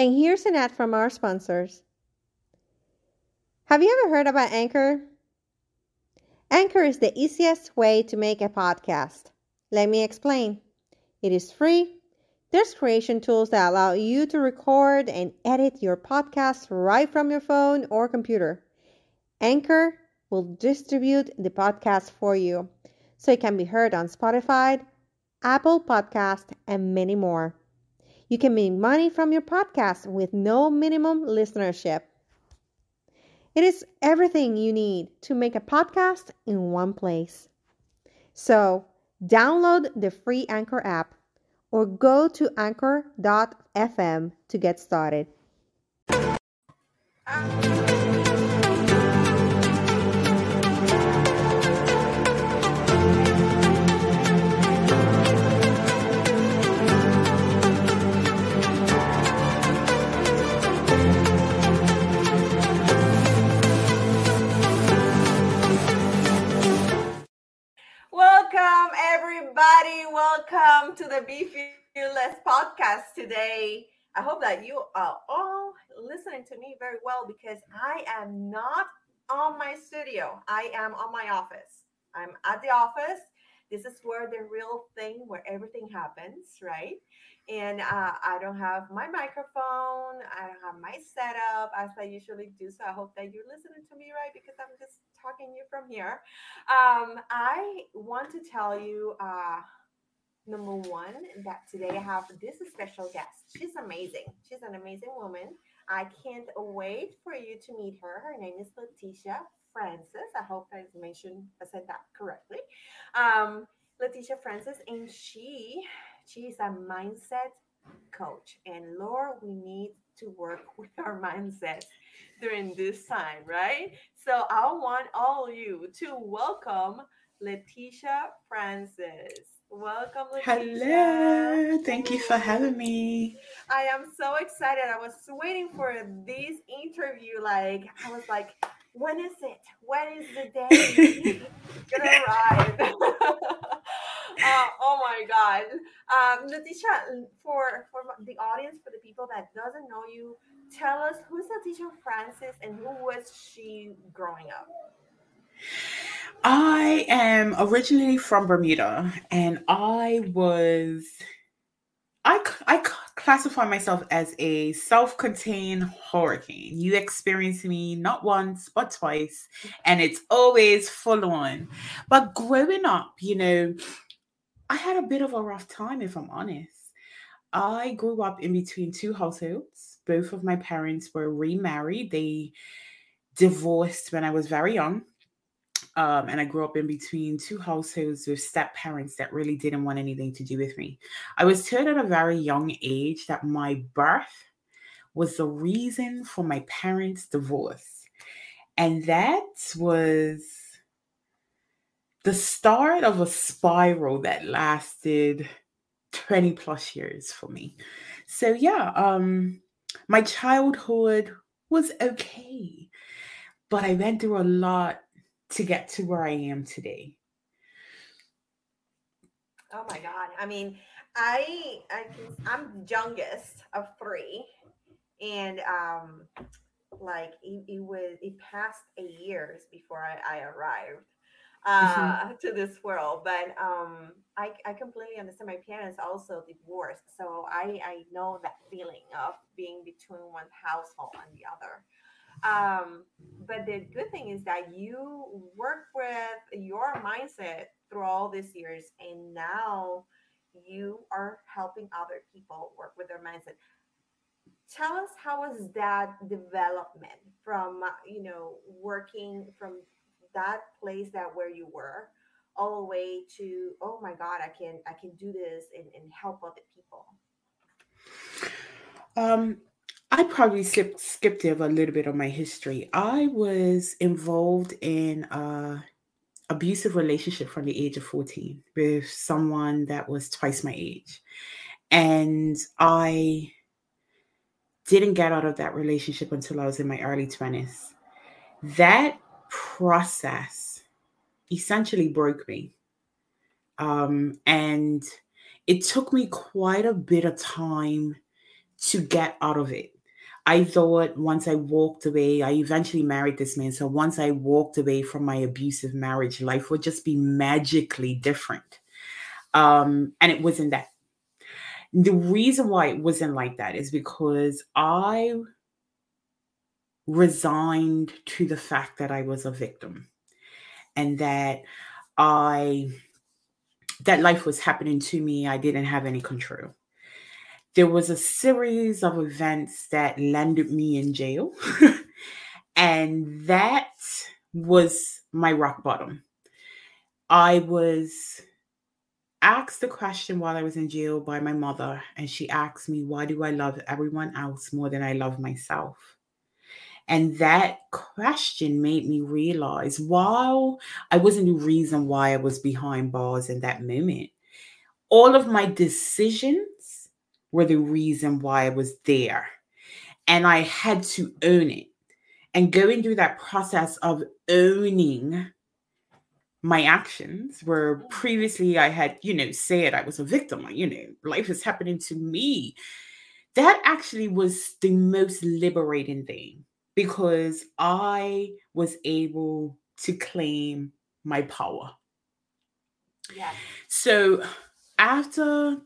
And here's an ad from our sponsors. Have you ever heard about Anchor? Anchor is the easiest way to make a podcast. Let me explain. It is free. There's creation tools that allow you to record and edit your podcast right from your phone or computer. Anchor will distribute the podcast for you so it can be heard on Spotify, Apple Podcast, and many more. You can make money from your podcast with no minimum listenership. It is everything you need to make a podcast in one place. So, download the free Anchor app or go to anchor.fm to get started. I hope that you are all listening to me very well because I am not on my studio. I am on my office. I'm at the office. This is where the real thing, where everything happens, right? And uh, I don't have my microphone. I don't have my setup as I usually do. So I hope that you're listening to me right because I'm just talking you from here. Um, I want to tell you, uh, number one, that today I have this special guest. She's amazing. She's an amazing woman. I can't wait for you to meet her. Her name is Leticia Francis. I hope I mentioned I said that correctly. Um, Leticia Francis, and she she is a mindset coach. And Lord, we need to work with our mindset during this time, right? So I want all you to welcome Leticia Francis. Welcome, Leticia. Hello. Thank you for having me. I am so excited. I was waiting for this interview. Like, I was like, when is it? When is the day gonna arrive? uh, oh my God. Um, Leticia, for, for the audience, for the people that doesn't know you, tell us who's Leticia Francis and who was she growing up? I am originally from Bermuda and I was I, I classify myself as a self-contained hurricane. You experience me not once but twice, and it's always full on. But growing up, you know, I had a bit of a rough time, if I'm honest. I grew up in between two households. Both of my parents were remarried. They divorced when I was very young. Um, and I grew up in between two households with step parents that really didn't want anything to do with me. I was told at a very young age that my birth was the reason for my parents' divorce. And that was the start of a spiral that lasted 20 plus years for me. So yeah, um my childhood was okay. But I went through a lot to get to where I am today. Oh my God. I mean, I, I I'm youngest of three. And um like it, it was it passed eight years before I, I arrived mm-hmm. uh mm-hmm. to this world. But um I, I completely understand my parents also divorced. So I, I know that feeling of being between one household and the other. Um, but the good thing is that you work with your mindset through all these years, and now you are helping other people work with their mindset. Tell us how was that development from you know working from that place that where you were all the way to oh my god i can i can do this and, and help other people um I probably skipped skipped over a little bit of my history. I was involved in a abusive relationship from the age of 14 with someone that was twice my age. And I didn't get out of that relationship until I was in my early 20s. That process essentially broke me. Um, and it took me quite a bit of time to get out of it. I thought once I walked away, I eventually married this man. So once I walked away from my abusive marriage, life would just be magically different. Um, and it wasn't that. The reason why it wasn't like that is because I resigned to the fact that I was a victim and that I that life was happening to me. I didn't have any control. There was a series of events that landed me in jail. and that was my rock bottom. I was asked the question while I was in jail by my mother, and she asked me, Why do I love everyone else more than I love myself? And that question made me realize while I wasn't the reason why I was behind bars in that moment, all of my decisions were the reason why I was there. And I had to own it. And going through that process of owning my actions where previously I had, you know, said I was a victim, you know, life is happening to me. That actually was the most liberating thing because I was able to claim my power. Yeah. So after,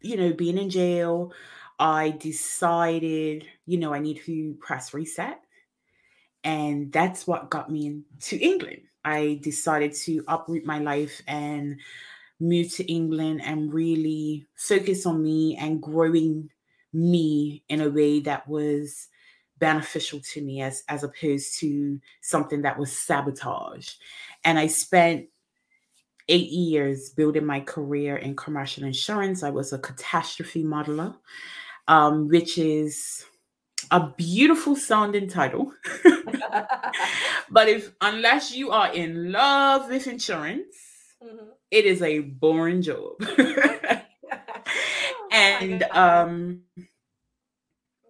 you know, being in jail, I decided, you know, I need to press reset. And that's what got me into England. I decided to uproot my life and move to England and really focus on me and growing me in a way that was beneficial to me as as opposed to something that was sabotage and i spent eight years building my career in commercial insurance i was a catastrophe modeler um, which is a beautiful sounding title but if unless you are in love with insurance mm-hmm. it is a boring job and um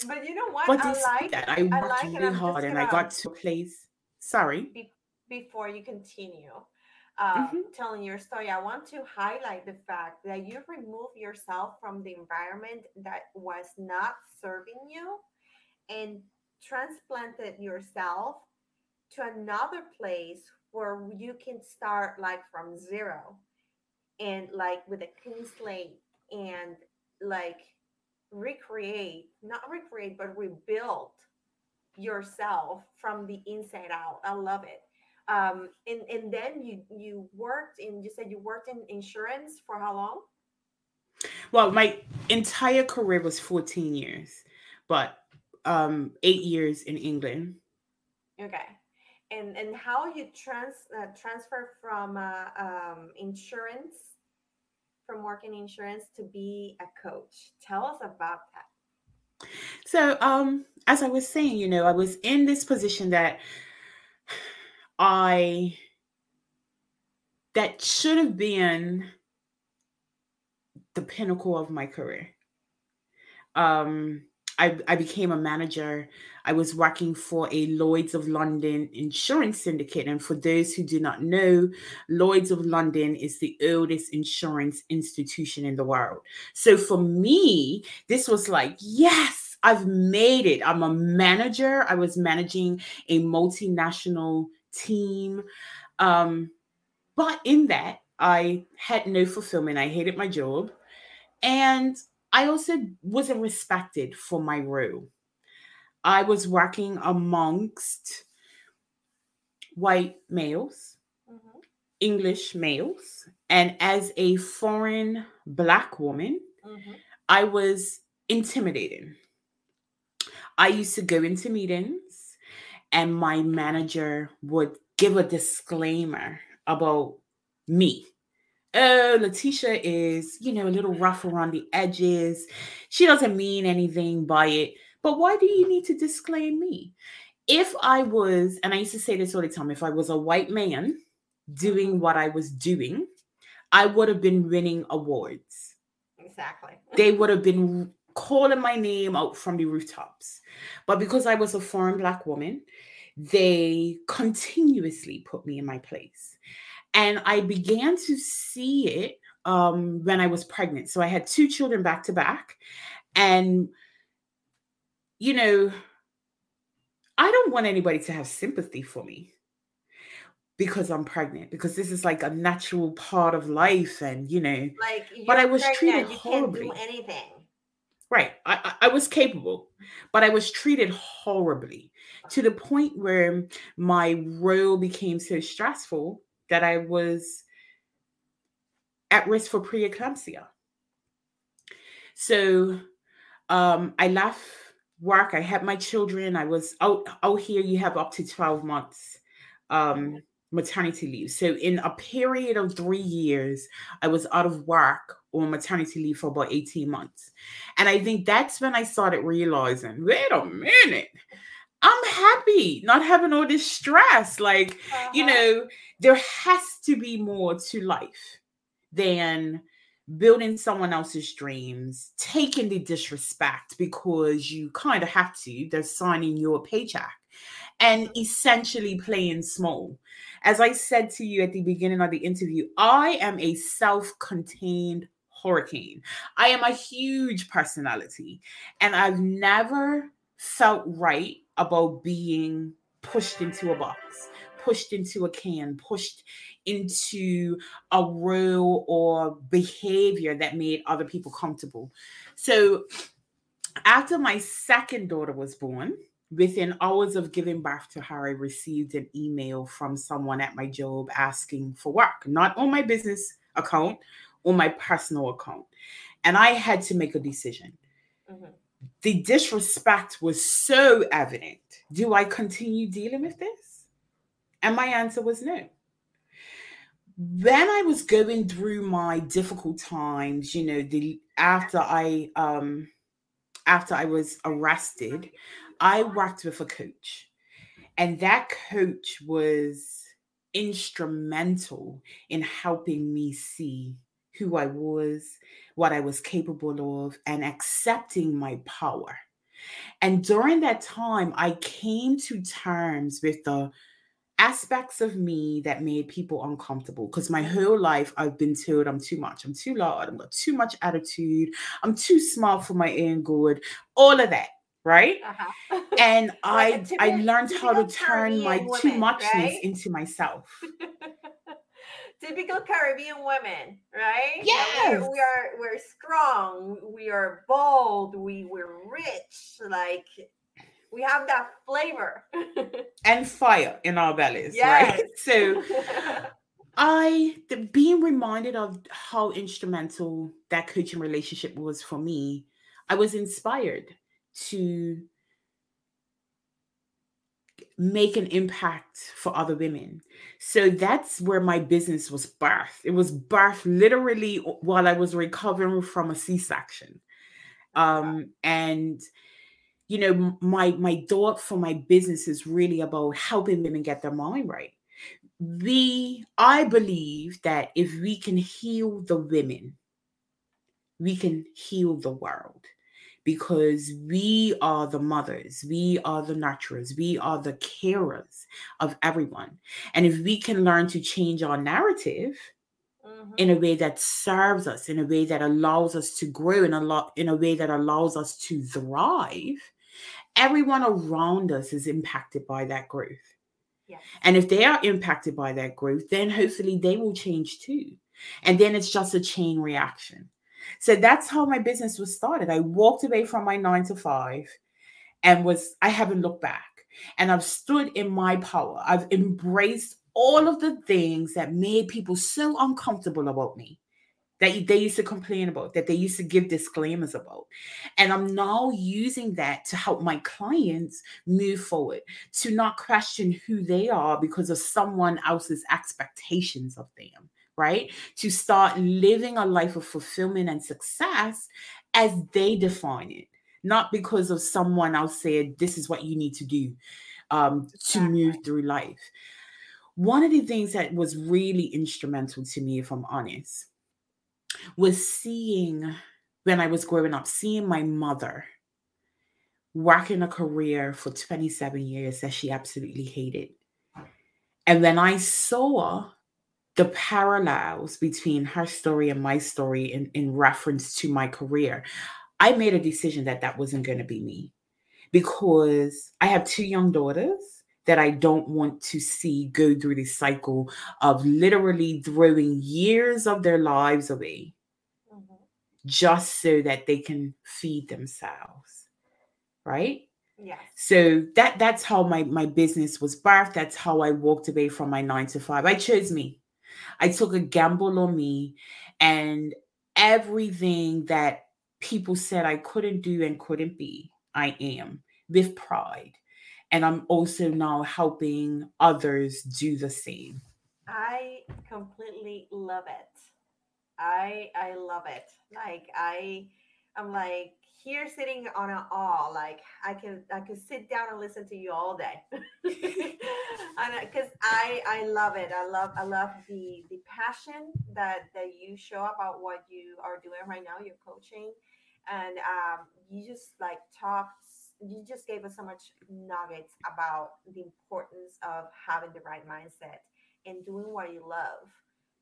but you know what? But I like that. I worked I like really hard and I got to a place. Sorry. Be, before you continue uh, mm-hmm. telling your story, I want to highlight the fact that you remove yourself from the environment that was not serving you and transplanted yourself to another place where you can start like from zero and like with a clean slate and like recreate, not recreate, but rebuild yourself from the inside out. I love it. Um, and and then you you worked in you said you worked in insurance for how long? Well, my entire career was 14 years, but um, eight years in England. Okay. And and how you trans uh, transfer from uh, um, insurance from working insurance to be a coach. Tell us about that. So, um, as I was saying, you know, I was in this position that I that should have been the pinnacle of my career. Um, I, I became a manager. I was working for a Lloyd's of London insurance syndicate. And for those who do not know, Lloyd's of London is the oldest insurance institution in the world. So for me, this was like, yes, I've made it. I'm a manager. I was managing a multinational team. Um, but in that, I had no fulfillment. I hated my job. And I also wasn't respected for my role. I was working amongst white males, mm-hmm. English males, and as a foreign black woman, mm-hmm. I was intimidating. I used to go into meetings and my manager would give a disclaimer about me oh, Letitia is, you know, a little rough around the edges. She doesn't mean anything by it. But why do you need to disclaim me? If I was, and I used to say this all the time, if I was a white man doing what I was doing, I would have been winning awards. Exactly. they would have been calling my name out from the rooftops. But because I was a foreign black woman, they continuously put me in my place. And I began to see it um, when I was pregnant. So I had two children back to back. And you know, I don't want anybody to have sympathy for me because I'm pregnant, because this is like a natural part of life, and you know, Like, But I was treated pregnant, you horribly. can't do anything. Right? I, I was capable, but I was treated horribly to the point where my role became so stressful that I was at risk for preeclampsia. So um, I left work. I had my children. I was out out here. You have up to twelve months um, maternity leave. So in a period of three years, I was out of work on maternity leave for about eighteen months, and I think that's when I started realizing, wait a minute. I'm happy not having all this stress. Like, you Uh-huh. know, there has to be more to life than building someone else's dreams, taking the disrespect because you kind of have to, they're signing your paycheck, and essentially playing small. As I said to you at the beginning of the interview, I am a self contained hurricane. I am a huge personality, and I've never felt right about being pushed into a box, pushed into a can, pushed into a role or behavior that made other people comfortable. So after my second daughter was born, within hours of giving birth to her, I received an email from someone at my job asking for work, not on my business account, on my personal account. And I had to make a decision. Mhm. The disrespect was so evident. Do I continue dealing with this? And my answer was no when I was going through my difficult times, you know, the after I um after I was arrested, I worked with a coach. And that coach was instrumental in helping me see who I was, what I was capable of, and accepting my power. And during that time, I came to terms with the aspects of me that made people uncomfortable because my whole life I've been told I'm too much, I'm too loud, I've got too much attitude, I'm too smart for my own good, all of that, right? Uh-huh. And I I learned how to turn my Caribbean too muchness right? into myself. Typical Caribbean women, right? Yes. We're, we are we're strong, we are bold, we we're rich, like we have that flavor. And fire in our bellies, Yes. right? So I the, being reminded of how instrumental that coaching relationship was for me, I was inspired to make an impact for other women. So that's where my business was birthed. It was birthed literally while I was recovering from a C-section. Um and you know my my thought for my business is really about helping women get their mind right we i believe that if we can heal the women we can heal the world because we are the mothers we are the nurturers we are the carers of everyone and if we can learn to change our narrative Mhm. in a way that serves us in a way that allows us to grow in a lot in a way that allows us to thrive everyone around us is impacted by that growth and if they are impacted by that growth, then hopefully they will change too. And then it's just a chain reaction. So that's how my business was started. I walked away from my nine to five and was, I haven't looked back. And I've stood in my power. I've embraced all of the things that made people so uncomfortable about me that they used to complain about, that they used to give disclaimers about. And I'm now using that to help my clients move forward to not question who they are because of someone else's expectations of them, right? To start living a life of fulfillment and success as they define it, not because of someone else said, this is what you need to do um, to move through life. One of the things that was really instrumental to me, if I'm honest, was seeing when I was growing up, seeing my mother working a career for 27 years that she absolutely hated. And when I saw the parallels between her story and my story in, in reference to my career, I made a decision that that wasn't going to be me. because I have two young daughters that I don't want to see go through this cycle of literally throwing years of their lives away mm-hmm. just so that they can feed themselves. Right? Yes. So that that's how my my business was birthed. That's how I walked away from my 9 to 5. I chose me. I took a gamble on me and everything that people said I couldn't do and couldn't be, I am with pride. And I'm also now helping others do the same. I completely love it. I I love it. Like I I'm like here sitting on an awe like i can i can sit down and listen to you all day. Because i i love it. I love i love the the passion that that you show about what you are doing right now you're coaching. And um you just like talk you just gave us so much nuggets about the importance of having the right mindset and doing what you love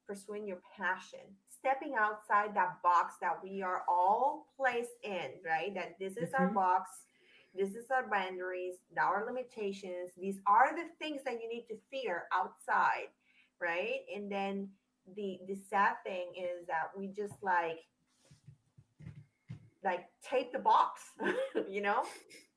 pursuing your passion stepping outside that box that we are all placed in, right? That this is mm-hmm. our box, this is our boundaries, our limitations. These are the things that you need to fear outside, right? And then the the sad thing is that we just like like tape the box, you know,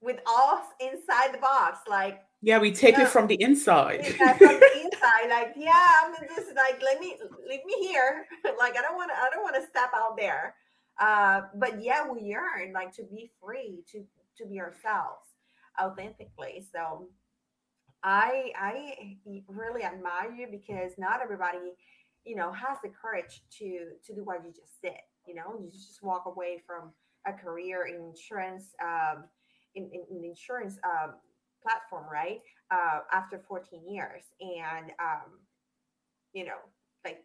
with us inside the box, like yeah, we take it from the inside. Yeah, from the inside, like yeah, I'm just like let me leave me here. like I don't want to, I don't want to step out there. Uh, but yeah, we yearn like to be free, to to be ourselves authentically. So I I really admire you because not everybody, you know, has the courage to to do what you just did. You know, you just walk away from a career in insurance, um, in, in, in insurance um, platform, right? Uh, after 14 years. And, um, you know, like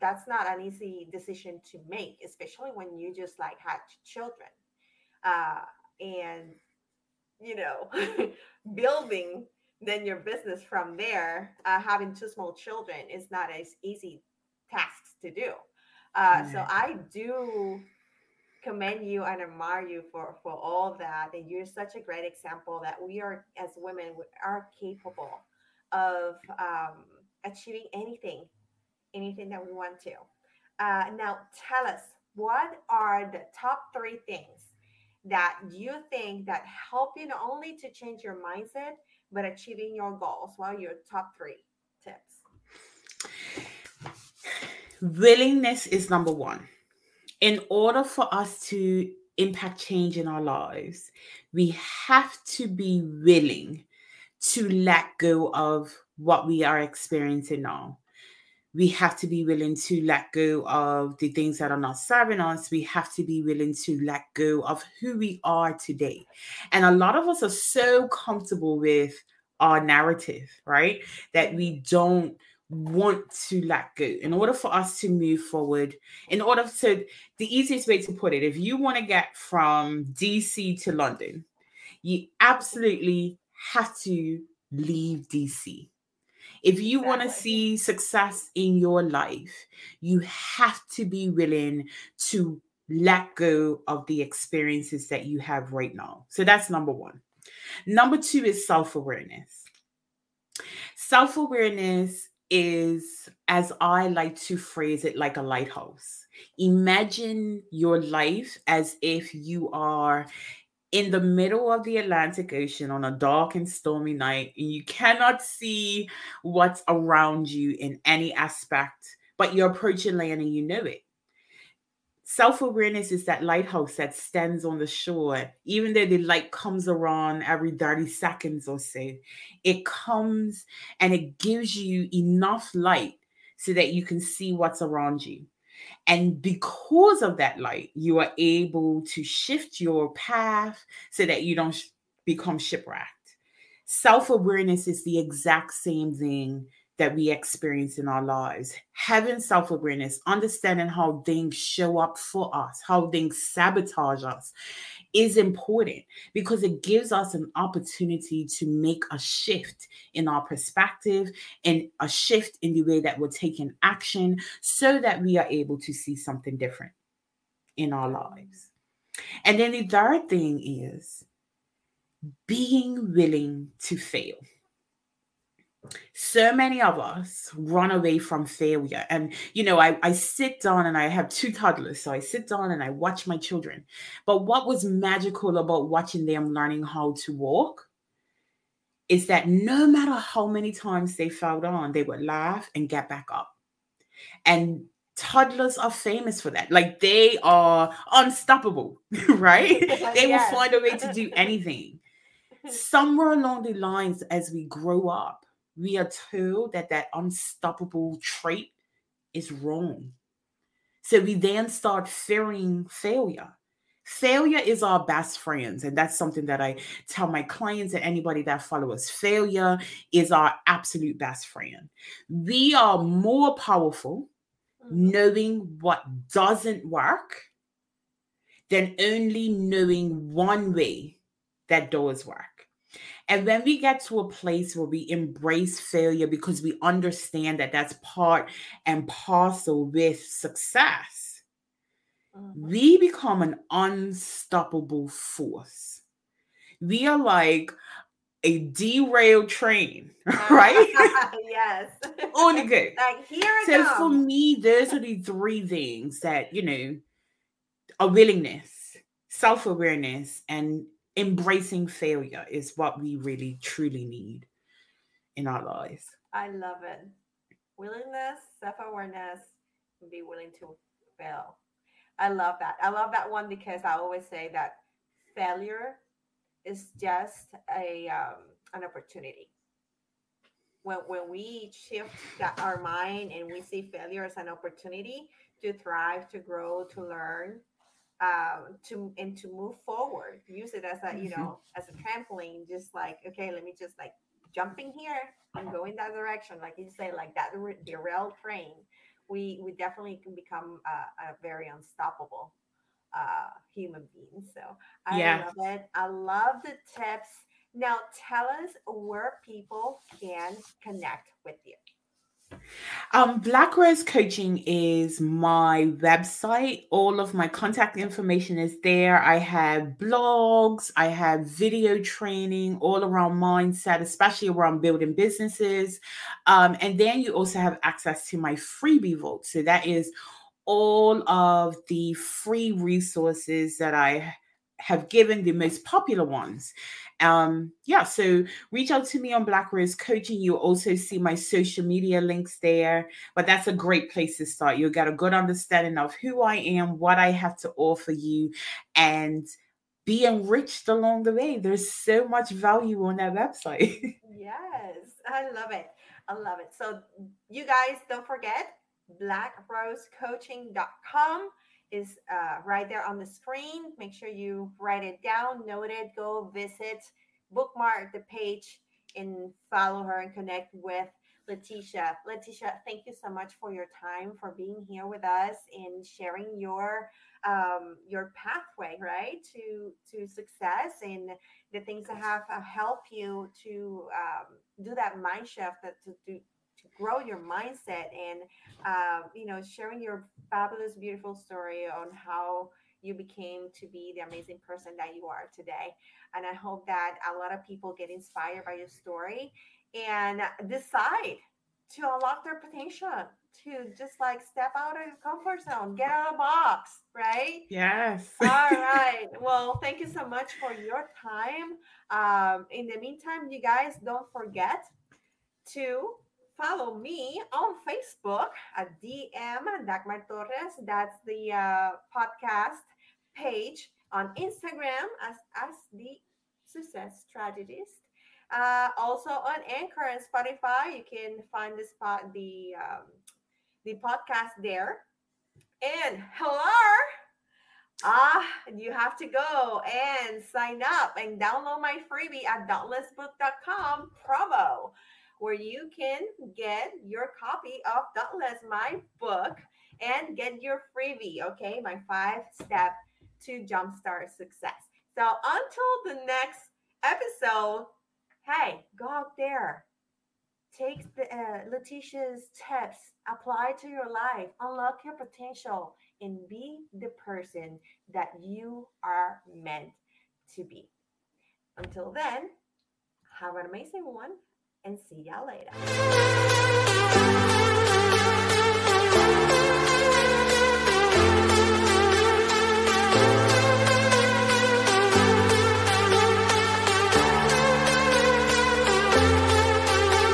that's not an easy decision to make, especially when you just like had children. Uh, and, you know, building then your business from there, uh, having two small children is not as easy tasks to do. Uh, So I do commend you and admire you for for all that and you're such a great example that we are as women we are capable of um, achieving anything anything that we want to. Uh, now tell us what are the top three things that you think that help you not only to change your mindset but achieving your goals? What are your top three tips? Willingness is number one in order for us to impact change in our lives, we have to be willing to let go of what we are experiencing now. We have to be willing to let go of the things that are not serving us. We have to be willing to let go of who we are today. And a lot of us are so comfortable with our narrative, right? That we don't want to let go. In order for us to move forward in order to the easiest way to put it if you want to get from dc to london you absolutely have to leave dc if you exactly. want to see success in your life you have to be willing to let go of the experiences that you have right now. So that's number one. Number two is self-awareness. Self-awareness is, as I like to phrase it, like a lighthouse. Imagine your life as if you are in the middle of the Atlantic Ocean on a dark and stormy night, and you cannot see what's around you in any aspect, but you're approaching land and you know it. Self awareness is that lighthouse that stands on the shore, even though the light comes around every 30 seconds or so. It comes and it gives you enough light so that you can see what's around you. And because of that light, you are able to shift your path so that you don't become shipwrecked. Self awareness is the exact same thing that we experience in our lives. Having self awareness, understanding how things show up for us, how things sabotage us is important because it gives us an opportunity to make a shift in our perspective and a shift in the way that we're taking action so that we are able to see something different in our lives. And then the third thing is being willing to fail. So many of us run away from failure. And, you know, I, I sit down and I have two toddlers. So I sit down and I watch my children. But what was magical about watching them learning how to walk is that no matter how many times they fell down, they would laugh and get back up. And toddlers are famous for that. Like they are unstoppable, right? they yes. will find a way to do anything. Somewhere along the lines, as we grow up, we are told that that unstoppable trait is wrong. So we then start fearing failure. Failure is our best friends. And that's something that I tell my clients and anybody that follows us. Failure is our absolute best friend. We are more powerful mm-hmm. knowing what doesn't work than only knowing one way that does work. And when we get to a place where we embrace failure because we understand that that's part and parcel with success, mm-hmm. we become an unstoppable force. We are like a derailed train, right? yes. Only good. Like here it So for me, those are the three things that, you know, a willingness, self-awareness, and embracing failure is what we really truly need in our lives. I love it. Willingness, self awareness, be willing to fail. I love that. I love that one because I always say that failure is just a um, an opportunity. When when we shift that, our mind and we see failure as an opportunity to thrive, to grow, to learn, um, to and to move forward. Use it as a you mm-hmm. know as a trampoline. Just like okay, let me just like jumping here and go in that direction. Like you say, like that derailed train. We we definitely can become a, a very unstoppable uh, human being. So I yeah. love it. I love the tips. Now tell us where people can connect with you. Um, Black Rose Coaching is my website. All of my contact information is there. I have blogs, I have video training all around mindset, especially around building businesses. Um, and then you also have access to my freebie vault. So that is all of the free resources that I have given the most popular ones. Um, yeah, so reach out to me on Black Rose Coaching. You'll also see my social media links there, but that's a great place to start. You'll get a good understanding of who I am, what I have to offer you, and be enriched along the way. There's so much value on that website. yes, I love it. I love it. So, you guys don't forget blackrosecoaching.com is uh, right there on the screen. Make sure you write it down, note it, go visit, bookmark the page, and follow her and connect with Letitia. Letitia, thank you so much for your time, for being here with us and sharing your um, your pathway, right, to to success and the things that have uh, helped you to um, do that mind shift, that to, to to grow your mindset and uh, you know sharing your fabulous beautiful story on how you became to be the amazing person that you are today. And i hope that a lot of people get inspired by your story and decide to unlock their potential to just like step out of your comfort zone get out of the box right? Yes. All right. Well thank you so much for your time. Um, in the meantime you guys don't forget to follow me on Facebook at DM Dagmar Torres. That's the uh, podcast page on Instagram as, as the Success Strategist. Uh, also on Anchor and Spotify, you can find the spot the um, the podcast there. And hello, ah, you have to go and sign up and download my freebie at dauntlessbook.com promo where you can get your copy of Dauntless, my book, and get your freebie, okay? My five step to jumpstart success. So until the next episode, hey, go out there, take the uh, Leticia's tips, apply to your life, unlock your potential, and be the person that you are meant to be. Until then, have an amazing one and see y'all later.